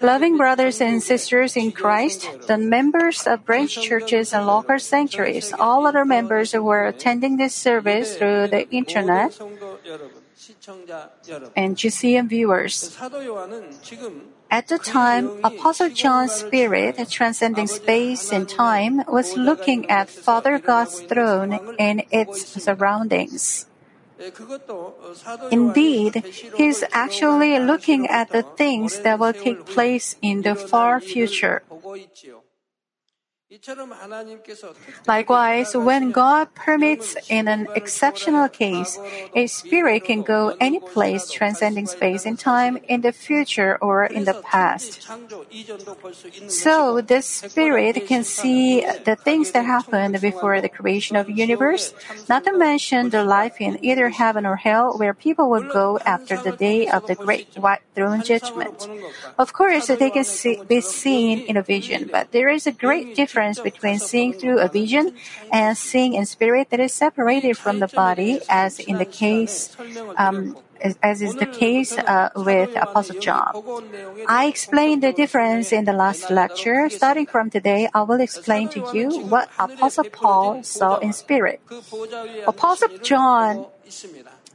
Loving brothers and sisters in Christ, the members of branch churches and local sanctuaries, all other members who were attending this service through the internet, and GCN viewers. At the time, Apostle John's spirit, transcending space and time, was looking at Father God's throne and its surroundings. Indeed, he's actually looking at the things that will take place in the far future. Likewise, when God permits in an exceptional case, a spirit can go any place transcending space and time in the future or in the past. So the spirit can see the things that happened before the creation of the universe, not to mention the life in either heaven or hell where people will go after the day of the great white throne judgment. Of course, they can see, be seen in a vision, but there is a great difference difference between seeing through a vision and seeing in spirit that is separated from the body, as in the case. Um, as is the case uh, with Apostle John. I explained the difference in the last lecture. Starting from today, I will explain to you what Apostle Paul saw in spirit. Apostle John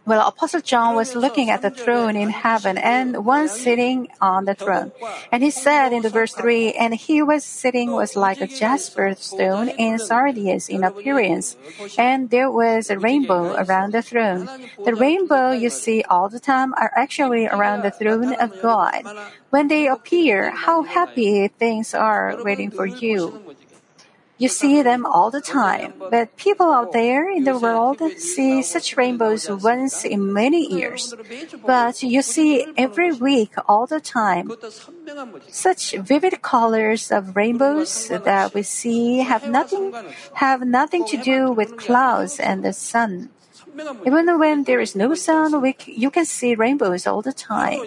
well, Apostle John was looking at the throne in heaven and one sitting on the throne. And he said in the verse 3, and he was sitting was like a jasper stone in sardius in appearance. And there was a rainbow around the throne. The rainbow you see all the time are actually around the throne of God. When they appear, how happy things are waiting for you. You see them all the time, but people out there in the world see such rainbows once in many years. But you see every week all the time. Such vivid colors of rainbows that we see have nothing have nothing to do with clouds and the sun. Even when there is no sun, we, you can see rainbows all the time.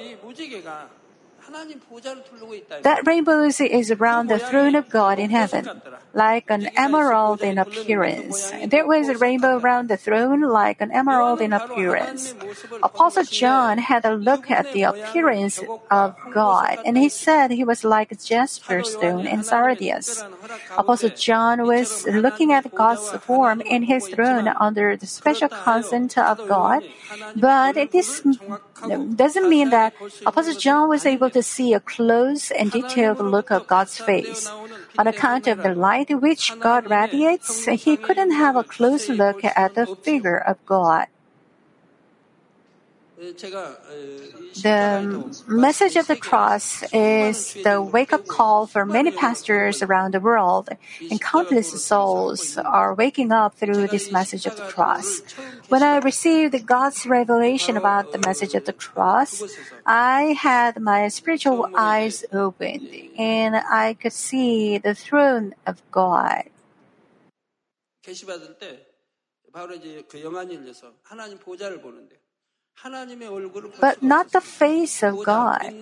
That rainbow is around the throne of God in heaven, like an emerald in appearance. There was a rainbow around the throne like an emerald in appearance. Apostle John had a look at the appearance of God, and he said he was like a jasper stone in sardius. Apostle John was looking at God's form in his throne under the special consent of God, but this doesn't mean that Apostle John was able to see a close and detailed look of God's face. On account of the light which God radiates, he couldn't have a close look at the figure of God. The message of the cross is the wake up call for many pastors around the world, and countless souls are waking up through this message of the cross. When I received God's revelation about the message of the cross, I had my spiritual eyes opened, and I could see the throne of God. 계시받을 때 바로 이제 그 영안이 열려서 하나님 보좌를 보는데 but not the face of God.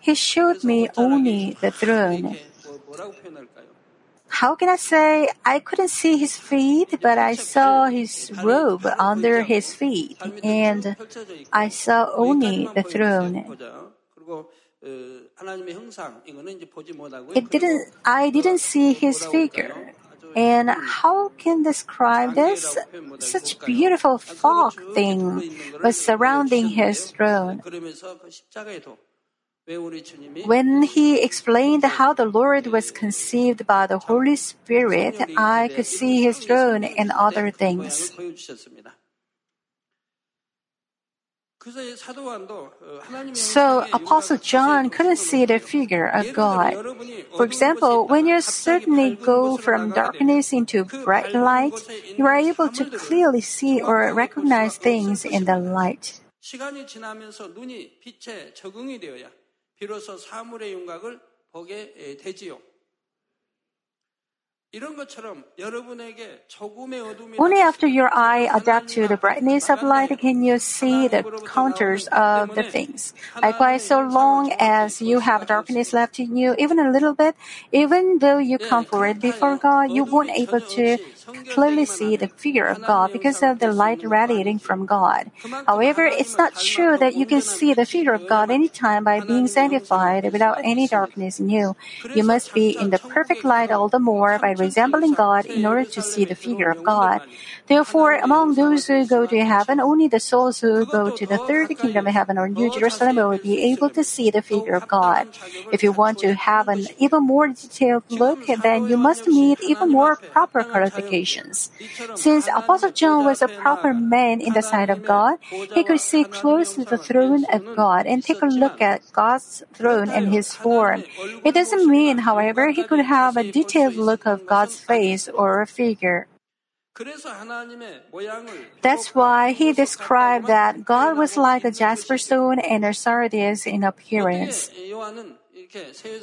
He showed me only the throne. How can I say I couldn't see his feet, but I saw his robe under his feet, and I saw only the throne. It didn't, I didn't see his figure. And how can describe this? Such beautiful fog thing was surrounding his throne. When he explained how the Lord was conceived by the Holy Spirit, I could see his throne and other things. So Apostle John couldn't see the figure of God. For example, when you suddenly go from darkness into bright light, you are able to clearly see or recognize things in the light. Only after your eye adapt to the brightness of light can you see the contours of the things. Likewise, so long as you have darkness left in you, even a little bit, even though you come forward before God, you won't able to clearly see the figure of God because of the light radiating from God. However, it's not true that you can see the figure of God anytime by being sanctified without any darkness in you. You must be in the perfect light all the more by resembling God in order to see the figure of God. Therefore, among those who go to heaven, only the souls who go to the third kingdom of heaven or New Jerusalem will be able to see the figure of God. If you want to have an even more detailed look, then you must meet even more proper qualifications. Since Apostle John was a proper man in the sight of God, he could see close to the throne of God and take a look at God's throne and his form. It doesn't mean, however, he could have a detailed look of God's face or a figure. That's why he described that God was like a jasper stone and a sardius in appearance.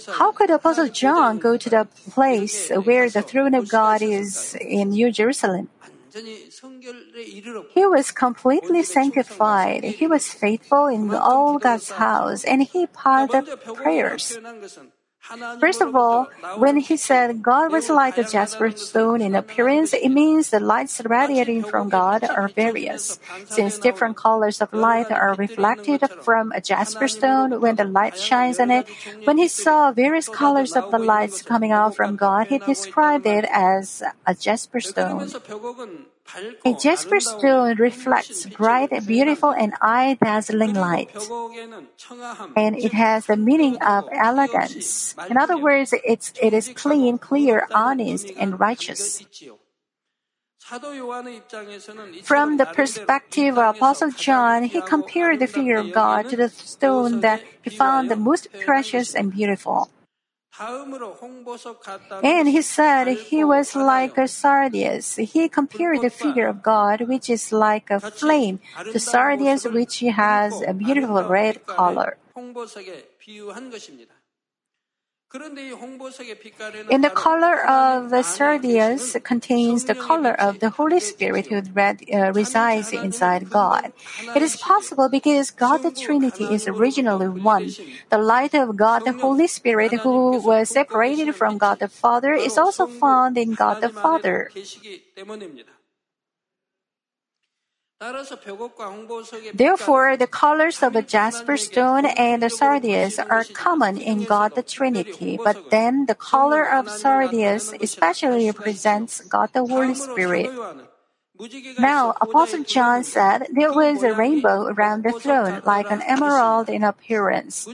How could Apostle John go to the place where the throne of God is in New Jerusalem? He was completely sanctified. He was faithful in all God's house and he piled up prayers. First of all, when he said God was like a jasper stone in appearance, it means the lights radiating from God are various. Since different colors of light are reflected from a jasper stone when the light shines on it, when he saw various colors of the lights coming out from God, he described it as a jasper stone. A jasper stone reflects bright, beautiful, and eye-dazzling light. And it has the meaning of elegance. In other words, it's, it is clean, clear, honest, and righteous. From the perspective of Apostle John, he compared the figure of God to the stone that he found the most precious and beautiful. And he said he was like a sardius. He compared the figure of God, which is like a flame, to sardius, which has a beautiful red color. In the color of the sardius contains the color of the Holy Spirit who uh, resides inside God. It is possible because God the Trinity is originally one. The light of God the Holy Spirit who was separated from God the Father is also found in God the Father. Therefore, the colors of the jasper stone and the sardius are common in God the Trinity, but then the color of sardius especially represents God the Holy Spirit. Now, Apostle John said there was a rainbow around the throne, like an emerald in appearance.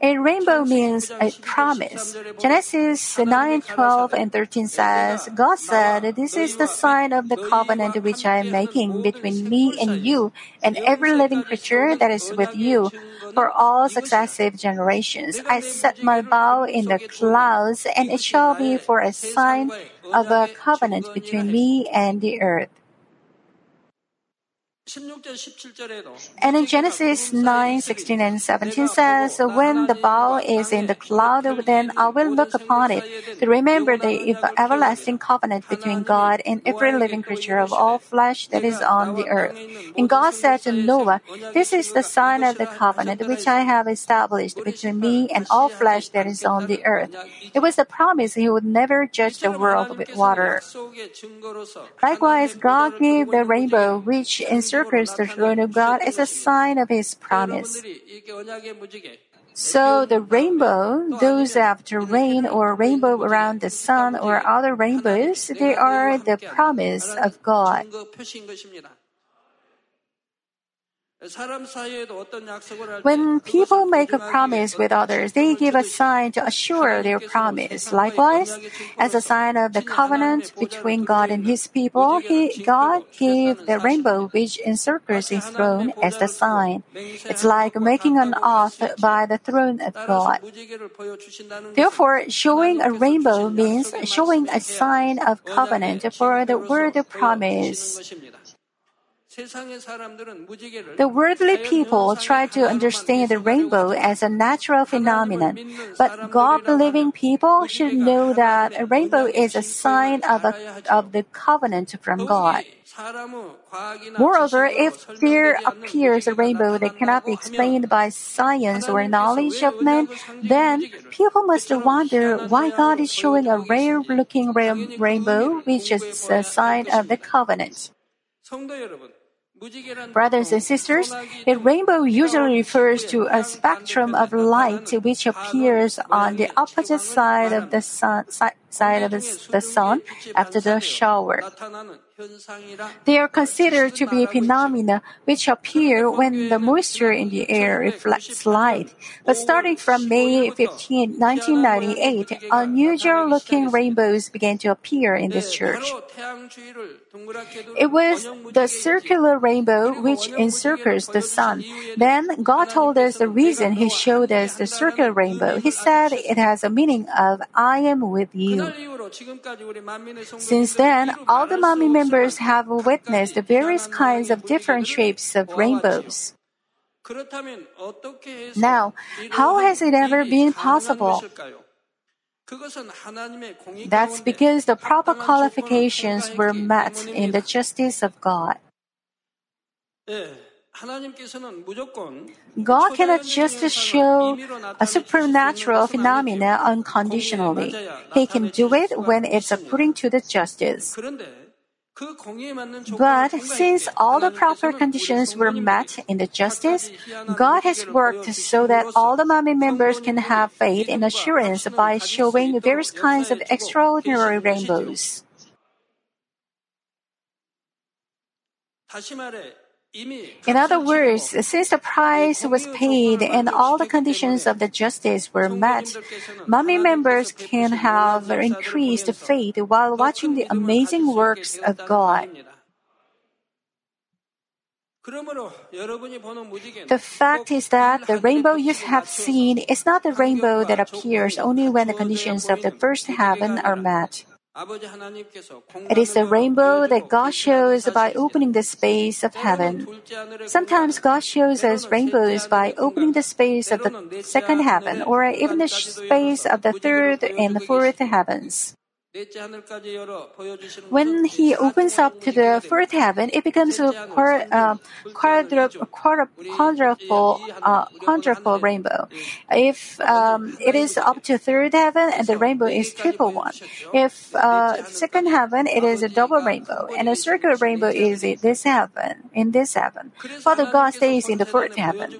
A rainbow means a promise. Genesis 9, 12, and 13 says, God said, This is the sign of the covenant which I am making between me and you and every living creature that is with you for all successive generations. I set my bow in the clouds, and it shall be for a sign of a covenant between me and the earth. And in Genesis 9, 16 and 17 says, When the bow is in the cloud, then I will look upon it to remember the everlasting covenant between God and every living creature of all flesh that is on the earth. And God said to Noah, This is the sign of the covenant which I have established between me and all flesh that is on the earth. It was the promise he would never judge the world with water. Likewise, God gave the rainbow which inserted encircles the throne of God as a sign of His promise. So the rainbow, those after rain or rainbow around the sun or other rainbows, they are the promise of God. When people make a promise with others, they give a sign to assure their promise. Likewise, as a sign of the covenant between God and His people, he, God gave the rainbow which encircles His throne as the sign. It's like making an oath by the throne of God. Therefore, showing a rainbow means showing a sign of covenant for the word of promise. The worldly 자연 people 현상의 try to 하나로만 understand the 해석하려고 rainbow 하죠. as a natural phenomenon, but God-believing people should know that a rainbow is a sign of, a, of the covenant from God. 더욱이 사람의 과학이나 Moreover, 지식으로 if there 설명되지 않는 appears a 무지개가 rainbow that cannot be 나타난다고 explained 하면 by science or knowledge of man, then people must wonder why God is showing a rare-looking rainbow, which is a sign of the covenant. 성도 여러분, 무지개란 Brothers and sisters, a rainbow usually refers to a spectrum of light which appears on the opposite side of the sun, side of the sun after the shower. They are considered to be phenomena which appear when the moisture in the air reflects light. But starting from May 15, 1998, unusual looking rainbows began to appear in this church. It was the circular rainbow which encircles the sun. Then God told us the reason He showed us the circular rainbow. He said it has a meaning of I am with you. Since then, all the Manmin members members have witnessed various kinds of different shapes of rainbows. Now, how has it ever been possible? That's because the proper qualifications were met in the justice of God. God cannot just show a supernatural phenomena unconditionally. He can do it when it's according to the justice. But since all the proper conditions were met in the justice, God has worked so that all the Manmin members can have faith and assurance by showing various kinds of extraordinary rainbows. In other words, since the price was paid and all the conditions of the justice were met, Manmin members can have increased faith while watching the amazing works of God. The fact is that the rainbow you have seen is not the rainbow that appears only when the conditions of the first heaven are met. It is a rainbow that God shows by opening the space of heaven. Sometimes God shows us rainbows by opening the space of the second heaven or even the space of the third and the fourth heavens. When he opens up to the fourth heaven, it becomes a uh, quadruple, uh, rainbow. If um, it is up to third heaven, and the rainbow is triple one. If uh, second heaven, it is a double rainbow, and a circular rainbow is in this heaven. In this heaven, Father God stays in the fourth heaven.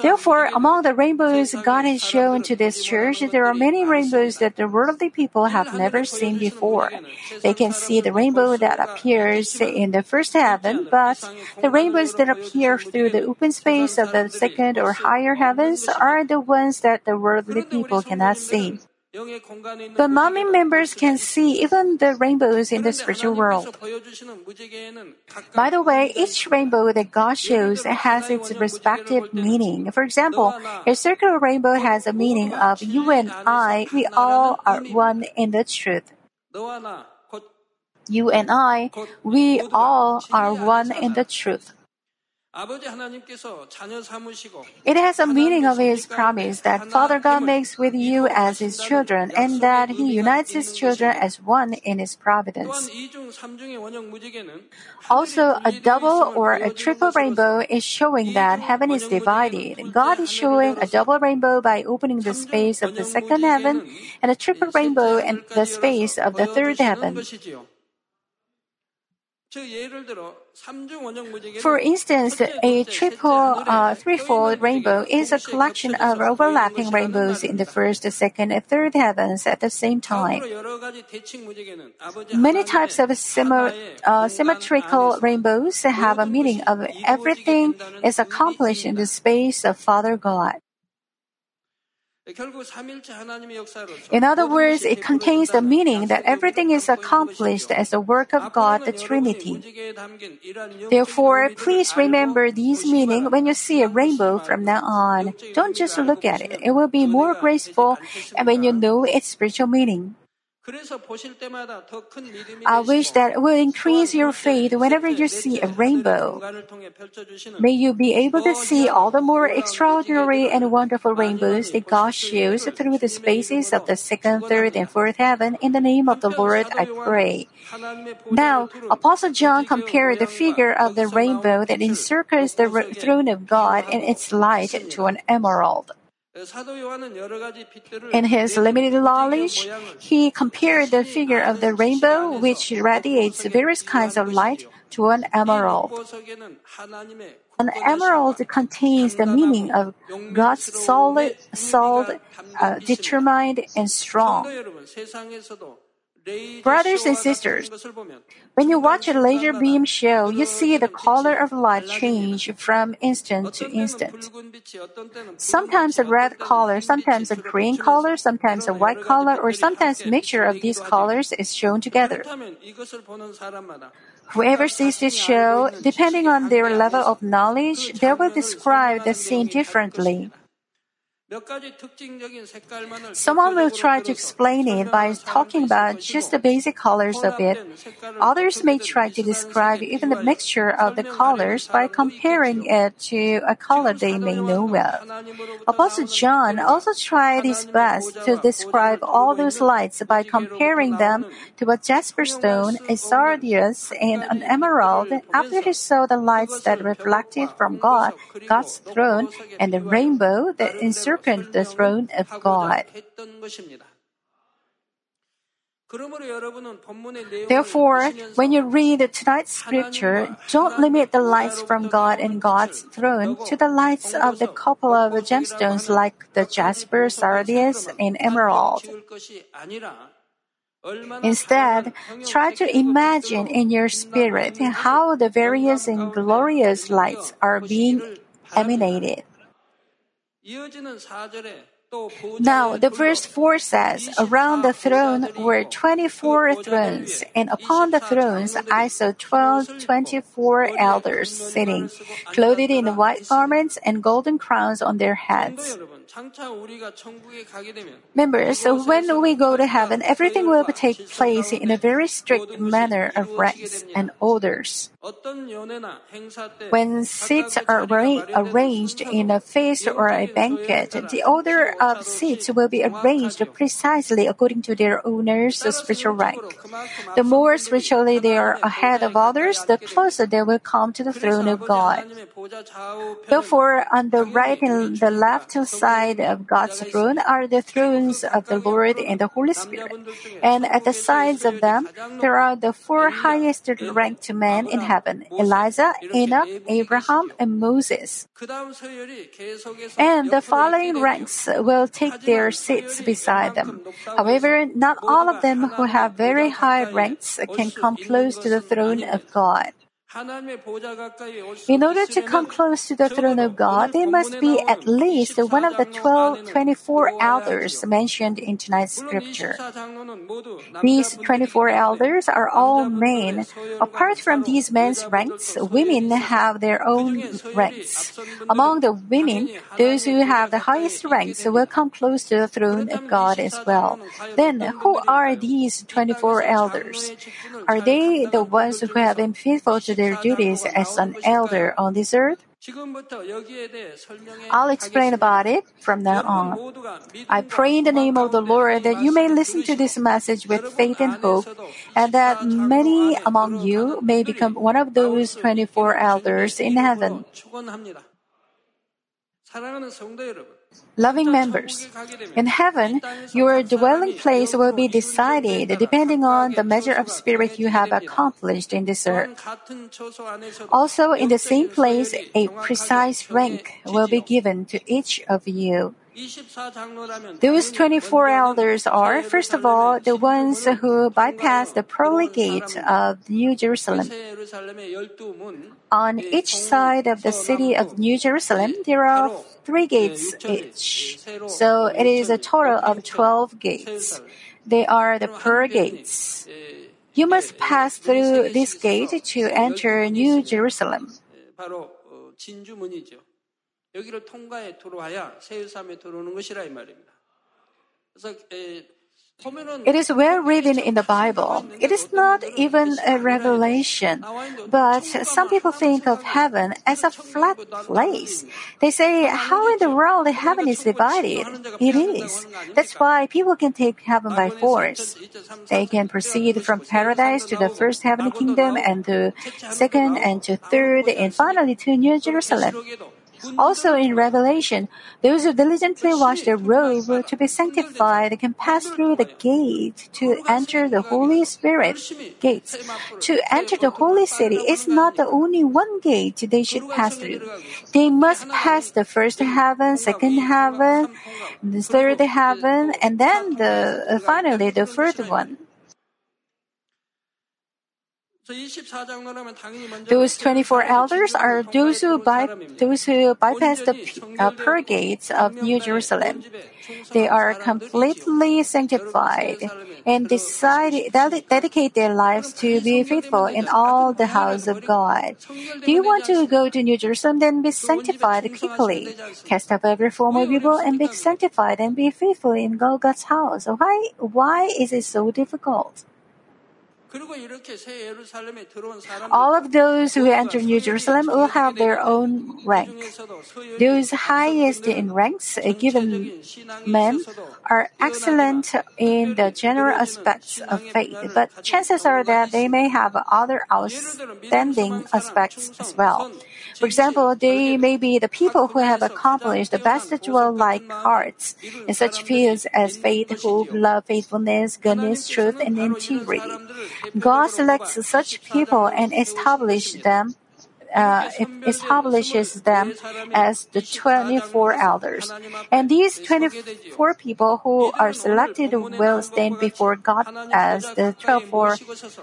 Therefore, among the rainbows God has shown to this church, there are many rainbows that the worldly people have never seen before. They can see the rainbow that appears in the first heaven, but the rainbows that appear through the open space of the second or higher heavens are the ones that the worldly people cannot see. But Manmin members can see even the rainbows in the spiritual world. By the way, each rainbow that God shows has its respective meaning. For example, a circular rainbow has a meaning of you and I, we all are one in the truth. You and I, we all are one in the truth. It has a meaning of His promise that Father God makes with you as His children and that He unites His children as one in His providence. Also, a double or a triple rainbow is showing that heaven is divided. God is showing a double rainbow by opening the space of the second heaven and a triple rainbow in the space of the third heaven. For instance, a triple, uh, threefold rainbow is a collection of overlapping rainbows in the first, second, and third heavens at the same time. Many types of uh, symmetrical rainbows have a meaning of everything is accomplished in the space of Father God. In other words, it contains the meaning that everything is accomplished as the work of God, the Trinity. Therefore, please remember these meaning when you see a rainbow from now on. Don't just look at it. It will be more graceful and when you know its spiritual meaning. I wish that will increase your faith whenever you see a rainbow. May you be able to see all the more extraordinary and wonderful rainbows that God shows through the spaces of the second, third, and fourth heaven. In the name of the Lord, I pray. Now, Apostle John compared the figure of the rainbow that encircles the throne of God and its light to an emerald. In his limited knowledge, he compared the figure of the rainbow, which radiates various kinds of light, to an emerald. An emerald contains the meaning of God's solid, solid uh, determined, and strong. Brothers and sisters, when you watch a laser beam show, you see the color of light change from instant to instant. Sometimes a red color, sometimes a green color, sometimes a white color, or sometimes mixture of these colors is shown together. Whoever sees this show, depending on their level of knowledge, they will describe the scene differently. Someone will try to explain it by talking about just the basic colors of it. Others may try to describe even the mixture of the colors by comparing it to a color they may know well. Apostle John also tried his best to describe all those lights by comparing them to a jasper stone, a sardius, and an emerald after he saw the lights that reflected from God, God's throne, and the rainbow that encircled the throne of God. Therefore, when you read tonight's scripture, don't limit the lights from God and God's throne to the lights of the couple of gemstones like the jasper, sardius, and emerald. Instead, try to imagine in your spirit how the various and glorious lights are being emanated. Now, the verse 4 says, Around the throne were 24 thrones, and upon the thrones I saw 12, 24 elders sitting, clothed in white garments and golden crowns on their heads. Members, so when we go to heaven, everything will take place in a very strict manner of ranks and orders. When seats are arra- arranged in a feast or a banquet, the order of seats will be arranged precisely according to their owner's spiritual rank. The more spiritually they are ahead of others, the closer they will come to the throne of God. Therefore, on the right and the left side of God's throne are the thrones of the Lord and the Holy Spirit. And at the sides of them, there are the four highest ranked men in heaven Elijah, Enoch, Abraham, and Moses. And the following ranks will take their seats beside them. However, not all of them who have very high ranks can come close to the throne of God. In order to come close to the throne of God, they must be at least one of the 12, 24 elders mentioned in tonight's scripture. These 24 elders are all men. Apart from these men's ranks, women have their own ranks. Among the women, those who have the highest ranks will come close to the throne of God as well. Then, who are these 24 elders? Are they the ones who have been faithful to their duties as an elder on this earth? I'll explain about it from now on. I pray in the name of the Lord that you may listen to this message with faith and hope, and that many among you may become one of those 24 elders in heaven. Loving members, in heaven, your dwelling place will be decided depending on the measure of spirit you have accomplished in this earth. Also, in the same place, a precise rank will be given to each of you. Those 24 elders are, first of all, the ones who bypass the pearly gate of New Jerusalem. On each side of the city of New Jerusalem, there are three gates each. So it is a total of 12 gates. They are the pearl gates. You must pass through this gate to enter New Jerusalem. 여기를 통과해 들어와야 세유삼에 들어오는 것이라 이 말입니다. 그래서 에, It is well written in the Bible. It is not even a revelation. But some people think of heaven as a flat place. They say, how in the world heaven is divided? It is. That's why people can take heaven by force. They can proceed from paradise to the first heavenly kingdom and to second and to third and finally to New Jerusalem. Also in Revelation, those who diligently wash their robe to be sanctified can pass through the gate to enter the Holy Spirit gates. To enter the holy city is not the only one gate they should pass through. They must pass the first heaven, second heaven, the third heaven, and then the uh, finally the fourth one. Those 24 elders are those who, by, those who bypass the uh, pearl gates of New Jerusalem. They are completely sanctified and decide, dedicate their lives to be faithful in all the house of God. Do you want to go to New Jerusalem? Then be sanctified quickly. Cast off every form of evil and be sanctified and be faithful in God's house. Why, why is it so difficult? All of those who enter New Jerusalem will have their own rank. Those highest in ranks given men are excellent in the general aspects of faith, but chances are that they may have other outstanding aspects as well. For example, they may be the people who have accomplished the best jewel-like hearts in such fields as faith, hope, love, faithfulness, goodness, truth, and integrity. God selects such people and establishes them uh, establishes them as the 24 elders. And these 24 people who are selected will stand before God as the 12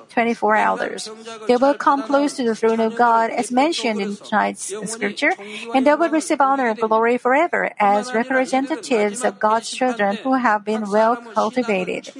24 elders. They will come close to the throne of God as mentioned in tonight's scripture, and they will receive honor and glory forever as representatives of God's children who have been well cultivated.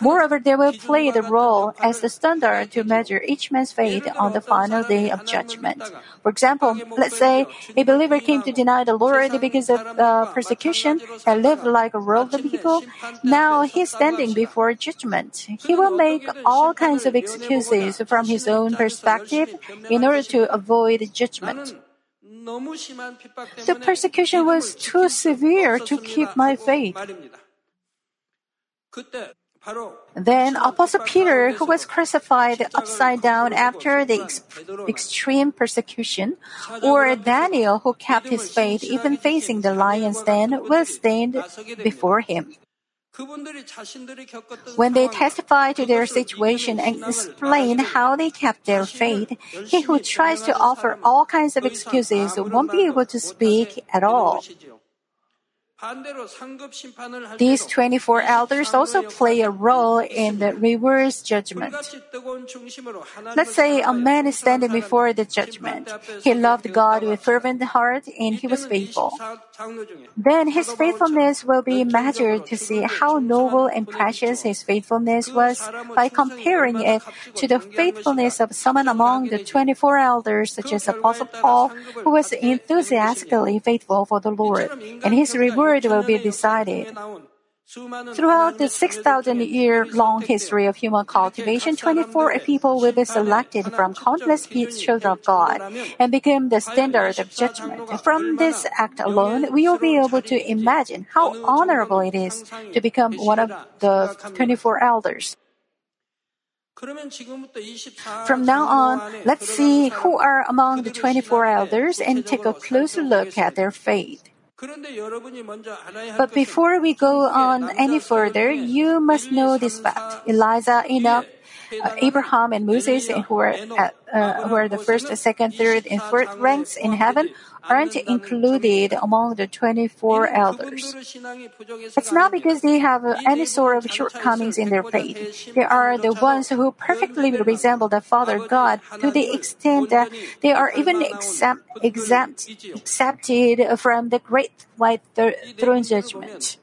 Moreover, they will play the role as the standard to measure each man's faith on the final day of judgment. For example, let's say a believer came to deny the Lord because of uh, persecution and lived like a worldly people. Now he's standing before judgment. He will make all kinds of excuses from his own perspective in order to avoid judgment. The persecution was too severe to keep my faith. Then Apostle Peter, who was crucified upside down after the ex- extreme persecution, or Daniel, who kept his faith even facing the lion's den, will stand before him. When they testify to their situation and explain how they kept their faith, he who tries to offer all kinds of excuses won't be able to speak at all. These 24 elders also play a role in the reverse judgment. Let's say a man is standing before the judgment. He loved God with fervent heart and he was faithful. Then his faithfulness will be measured to see how noble and precious his faithfulness was by comparing it to the faithfulness of someone among the 24 elders, such as Apostle Paul, who was enthusiastically faithful for the Lord, and his reward will be decided. Throughout the 6,000 year long history of human cultivation, 24 people will be selected from countless children of God and become the standard of judgment. From this act alone, we will be able to imagine how honorable it is to become one of the 24 elders. From now on, let's see who are among the 24 elders and take a closer look at their faith. But before we go on any further, you must know this fact. Elijah, Enoch, Abraham and Moses, who were, at, uh, who are the first, second, third, and fourth ranks in heaven, aren't included among the 24 elders. It's not because they have any sort of shortcomings in their faith. They are the ones who perfectly resemble the Father God to the extent that they are even exempt, exempt, accepted from the great white throne judgment.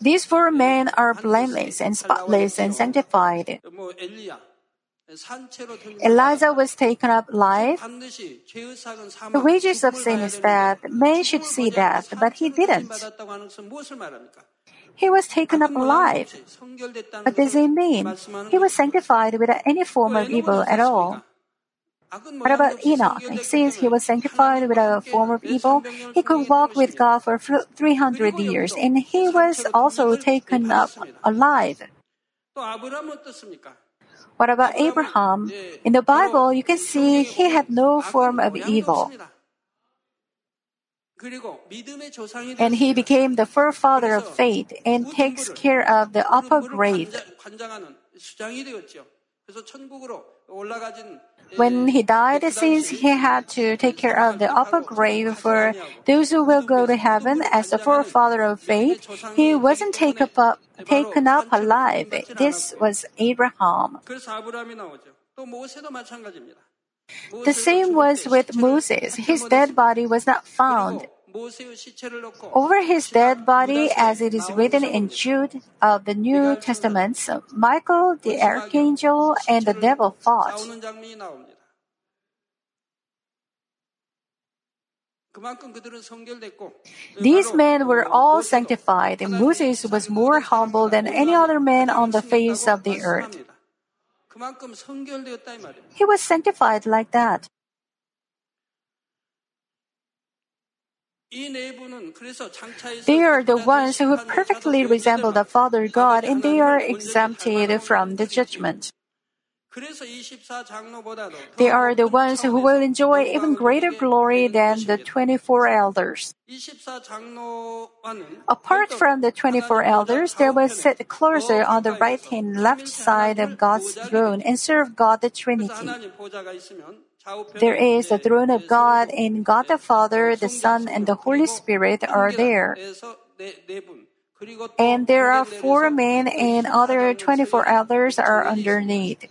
These four men are blameless and spotless and sanctified. Elijah was taken up alive. The wages of sin is death. Man should see death, but he didn't. He was taken up alive. What does it mean? He was sanctified without any form of evil at all. What about Enoch? Since he was sanctified with a form of evil, he could walk with God for 300 years, and he was also taken up alive. What about Abraham? In the Bible, you can see he had no form of evil. And he became the forefather of faith and takes care of the upper grave. When he died, since he had to take care of the upper grave for those who will go to heaven as the forefather of faith, he wasn't take up, taken up alive. This was Abraham. The same was with Moses. His dead body was not found. Over his dead body, as it is written in Jude of the New Testament, Michael, the archangel, and the devil fought. These men were all sanctified, and Moses was more humble than any other man on the face of the earth. He was sanctified like that. They are the ones who perfectly resemble the Father God and they are exempted from the judgment. They are the ones who will enjoy even greater glory than the 24 elders. Apart from the 24 elders, they will sit closer on the right hand left side of God's throne and serve God the Trinity. There is the throne of God, and God the Father, the Son, and the Holy Spirit are there. And there are four men, and other 24 others are underneath.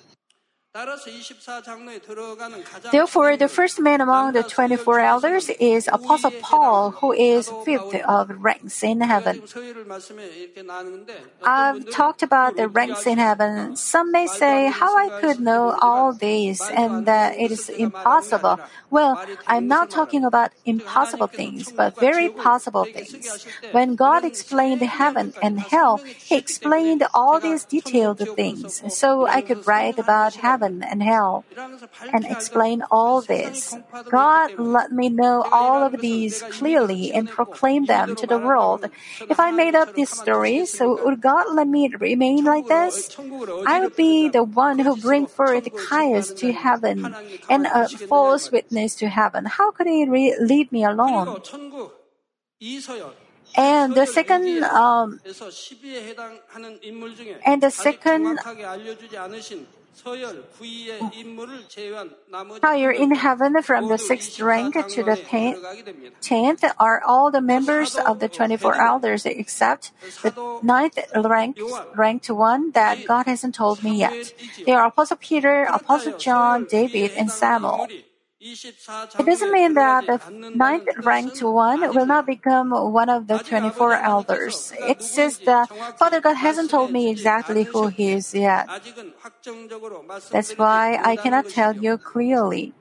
Therefore, the first man among the 24 elders is Apostle Paul, who is fifth of ranks in heaven. I've talked about the ranks in heaven. Some may say how I could know all these and that it is impossible. Well, I'm not talking about impossible things, but very possible things. When God explained heaven and hell, He explained all these detailed things, so I could write about heaven heaven and hell and explain all this. God, let me know all of these clearly and proclaim them to the world. If I made up these stories, so would God let me remain like this? I would be the one who bring forth Caius to heaven and a false witness to heaven. How could he re- lead me alone? And the second, um, and the second Higher in heaven from the sixth rank to the tenth, are all the members of the 24 elders except the ninth rank, ranked one that God hasn't told me yet. They are Apostle Peter, Apostle John, David, and Samuel. It doesn't mean that the ninth ranked one will not become one of the 24 elders. It says that Father God hasn't told me exactly who he is yet. That's why I cannot tell you clearly.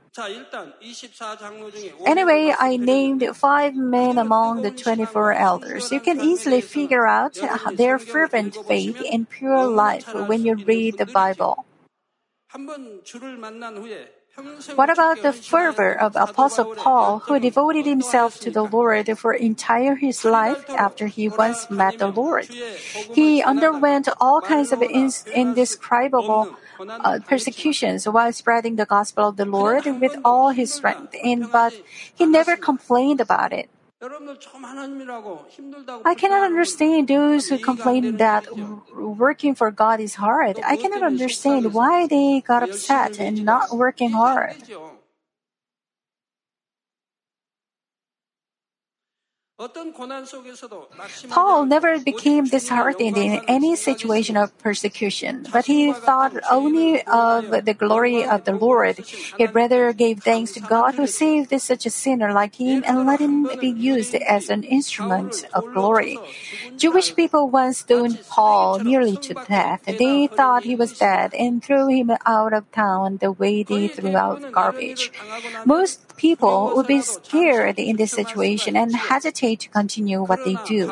Anyway, I named five men among the 24 elders. You can easily figure out their fervent faith and pure life when you read the Bible. What about the fervor of Apostle Paul, who devoted himself to the Lord for entire his life after he once met the Lord? He underwent all kinds of indescribable uh, persecutions while spreading the gospel of the Lord with all his strength, and but he never complained about it. I cannot understand those who complain that working for God is hard. I cannot understand why they got upset and not working hard. Paul never became disheartened in any situation of persecution, but he thought only of the glory of the Lord. He rather gave thanks to God who saved such a sinner like him and let him be used as an instrument of glory. Jewish people once stoned Paul nearly to death. They thought he was dead and threw him out of town the way they threw out garbage. Most people would be scared in this situation and hesitate to continue what they do.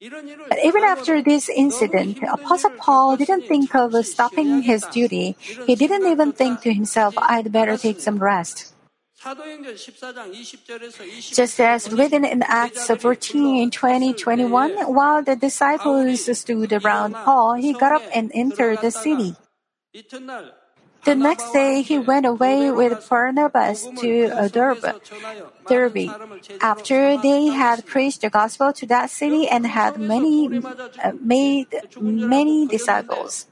But even after this incident, Apostle Paul didn't think of stopping his duty. He didn't even think to himself, I'd better take some rest. Just as written in Acts 14, 20, 21, while the disciples stood around Paul, he got up and entered the city. The next day, he went away with Barnabas to Derbe. After they had preached the gospel to that city and had many uh, made many disciples.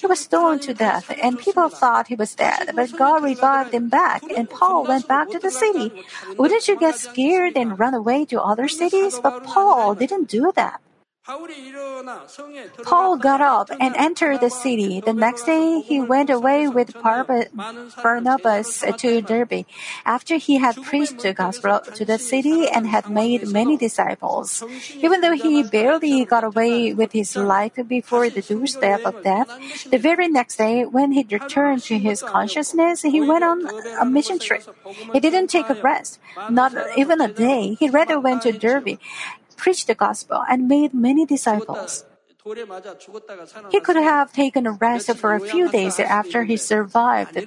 He was stoned to death, and people thought he was dead, but God revived him back, and Paul went back to the city. Wouldn't you get scared and run away to other cities? But Paul didn't do that. Paul got up and entered the city. The next day, he went away with Barnabas to Derbe. After he had preached the gospel to the city and had made many disciples, even though he barely got away with his life before the doorstep of death, the very next day, when he returned to his consciousness, he went on a mission trip. He didn't take a rest, not even a day. He rather went to Derbe preached the gospel, and made many disciples. He could have taken a rest for a few days after he survived the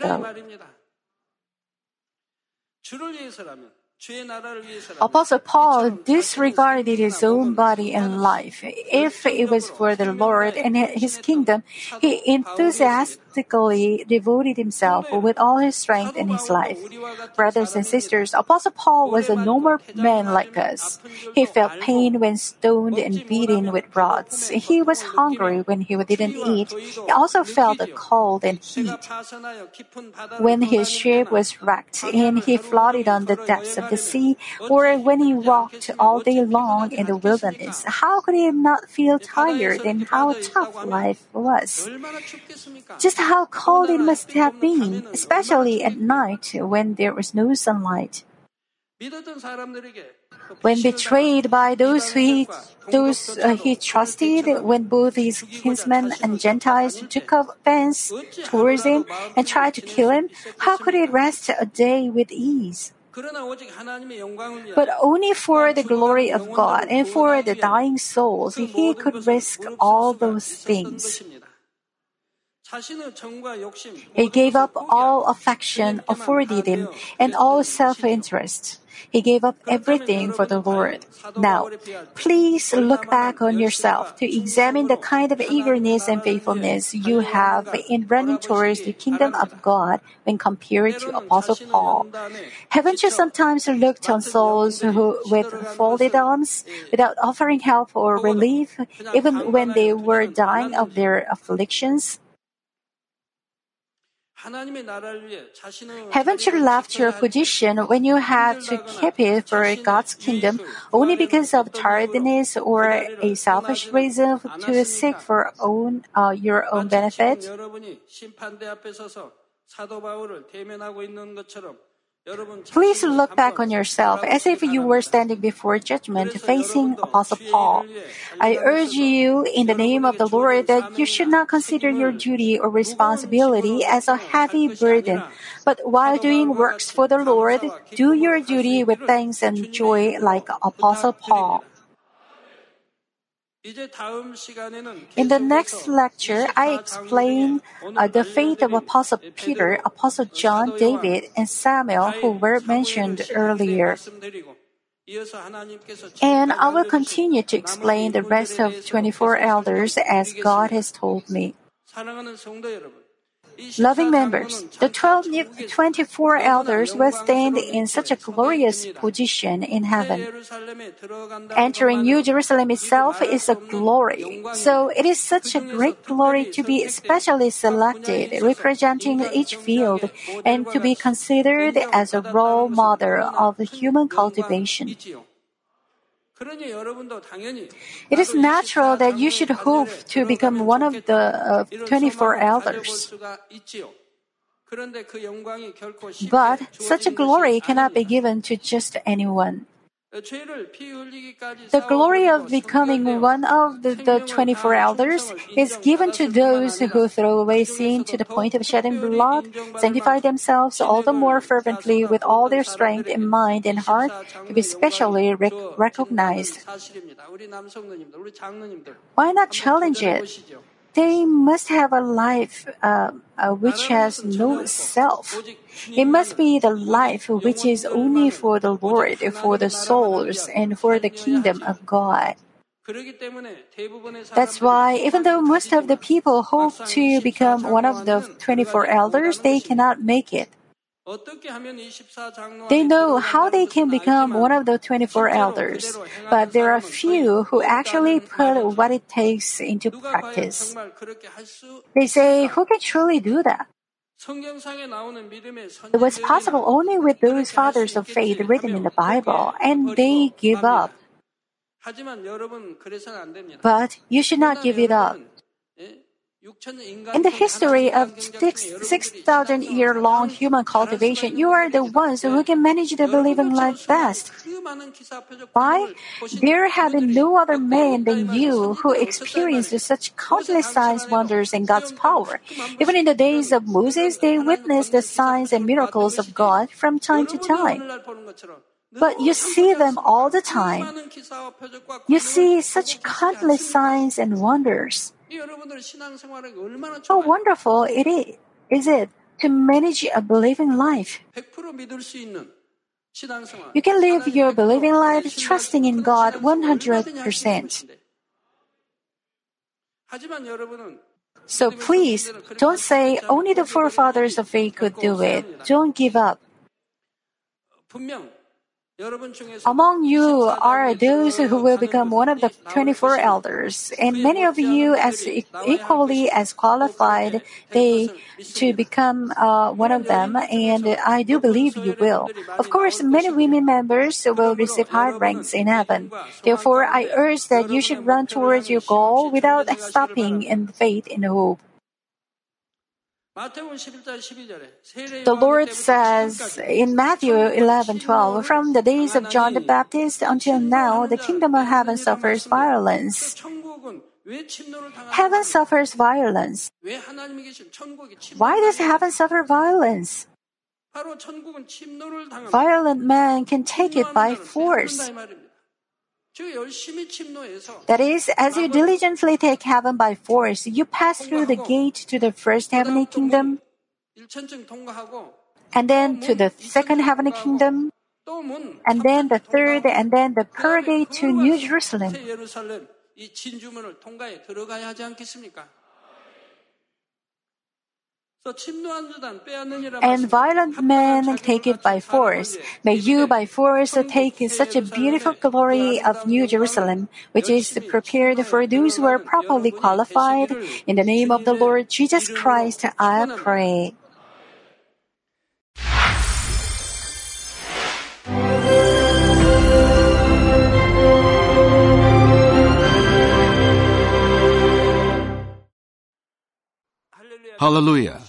Apostle Paul disregarded his own body and life. If it was for the Lord and his kingdom, he enthusiastically devoted himself with all his strength in his life. Brothers and sisters, Apostle Paul was a normal man like us. He felt pain when stoned and beaten with rods. He was hungry when he didn't eat. He also felt the cold and heat. When his ship was wrecked and he floated on the depths of the sea, or when he walked all day long in the wilderness, how could he not feel tired and how tough life was? Just how cold it must have been, especially at night when there was no sunlight. When betrayed by those he, those uh, he trusted, when both his kinsmen and Gentiles took offense towards him and tried to kill him, how could he rest a day with ease? But only for the glory of God and for the dying souls, he could risk all those things. He gave up all affection afforded him and all self interest. He gave up everything for the Lord. Now, please look back on yourself to examine the kind of eagerness and faithfulness you have in running towards the kingdom of God when compared to Apostle Paul. Haven't you sometimes looked on souls who, with folded arms, without offering help or relief, even when they were dying of their afflictions? Haven't you left your position when you had to keep it for God's kingdom only because of tiredness or a selfish reason to seek for own, uh, your own benefit? Please look back on yourself as if you were standing before judgment facing Apostle Paul. I urge you in the name of the Lord that you should not consider your duty or responsibility as a heavy burden, but while doing works for the Lord, do your duty with thanks and joy like Apostle Paul. In the next lecture, I explain uh, the faith of Apostle Peter, Apostle John, David, and Samuel who were mentioned earlier. And I will continue to explain the rest of 24 elders as God has told me. Loving members, the 12, 24 elders will stand in such a glorious position in heaven. Entering New Jerusalem itself is a glory. So it is such a great glory to be specially selected, representing each field, and to be considered as a role model of human cultivation. It is natural that you should hope to become one of the uh, 24 elders. But such a glory cannot be given to just anyone. The glory of becoming one of the, the, 24 elders is given to those who throw away sin to the point of shedding blood, sanctify themselves all the more fervently with all their strength in mind and heart to be specially rec- recognized. Why not challenge it? They must have a life uh, uh, which has no self. It must be the life which is only for the Lord, for the souls, and for the kingdom of God. That's why, even though most of the people hope to become one of the 24 elders, they cannot make it. They know how they can become one of the 24 elders, but there are few who actually put what it takes into practice. They say, who can truly do that? It was possible only with those fathers of faith written in the Bible, and they give up. But you should not give it up. In the history of 6,000 year long human cultivation, you are the ones who can manage the believing life best. Why? There have been no other man than you who experienced such countless signs, wonders, and God's power. Even in the days of Moses, they witnessed the signs and miracles of God from time to time. But you see them all the time. You see such countless signs and wonders. How wonderful it is, is it to manage a believing life. You can live your believing life trusting in God 100%. So please, don't say only the forefathers of faith could do it. Don't give up. Among you are those who will become one of the 24 elders, and many of you as equally as qualified they to become uh, one of them, and I do believe you will. Of course, many women members will receive high ranks in heaven. Therefore, I urge that you should run towards your goal without stopping in faith and hope. The Lord says in Matthew 11:12, "From the days of John the Baptist until now, the kingdom of heaven suffers violence." Heaven suffers violence. Why does heaven suffer violence? Violent man can take it by force. That is, as you diligently take heaven by force, you pass through the gate to the first heavenly kingdom, and then to the second heavenly kingdom, and then the third, and then the pearl gate to New Jerusalem. And violent men take it by force. May you by force take such a beautiful glory of New Jerusalem, which is prepared for those who are properly qualified. In the name of the Lord Jesus Christ, I pray. Hallelujah.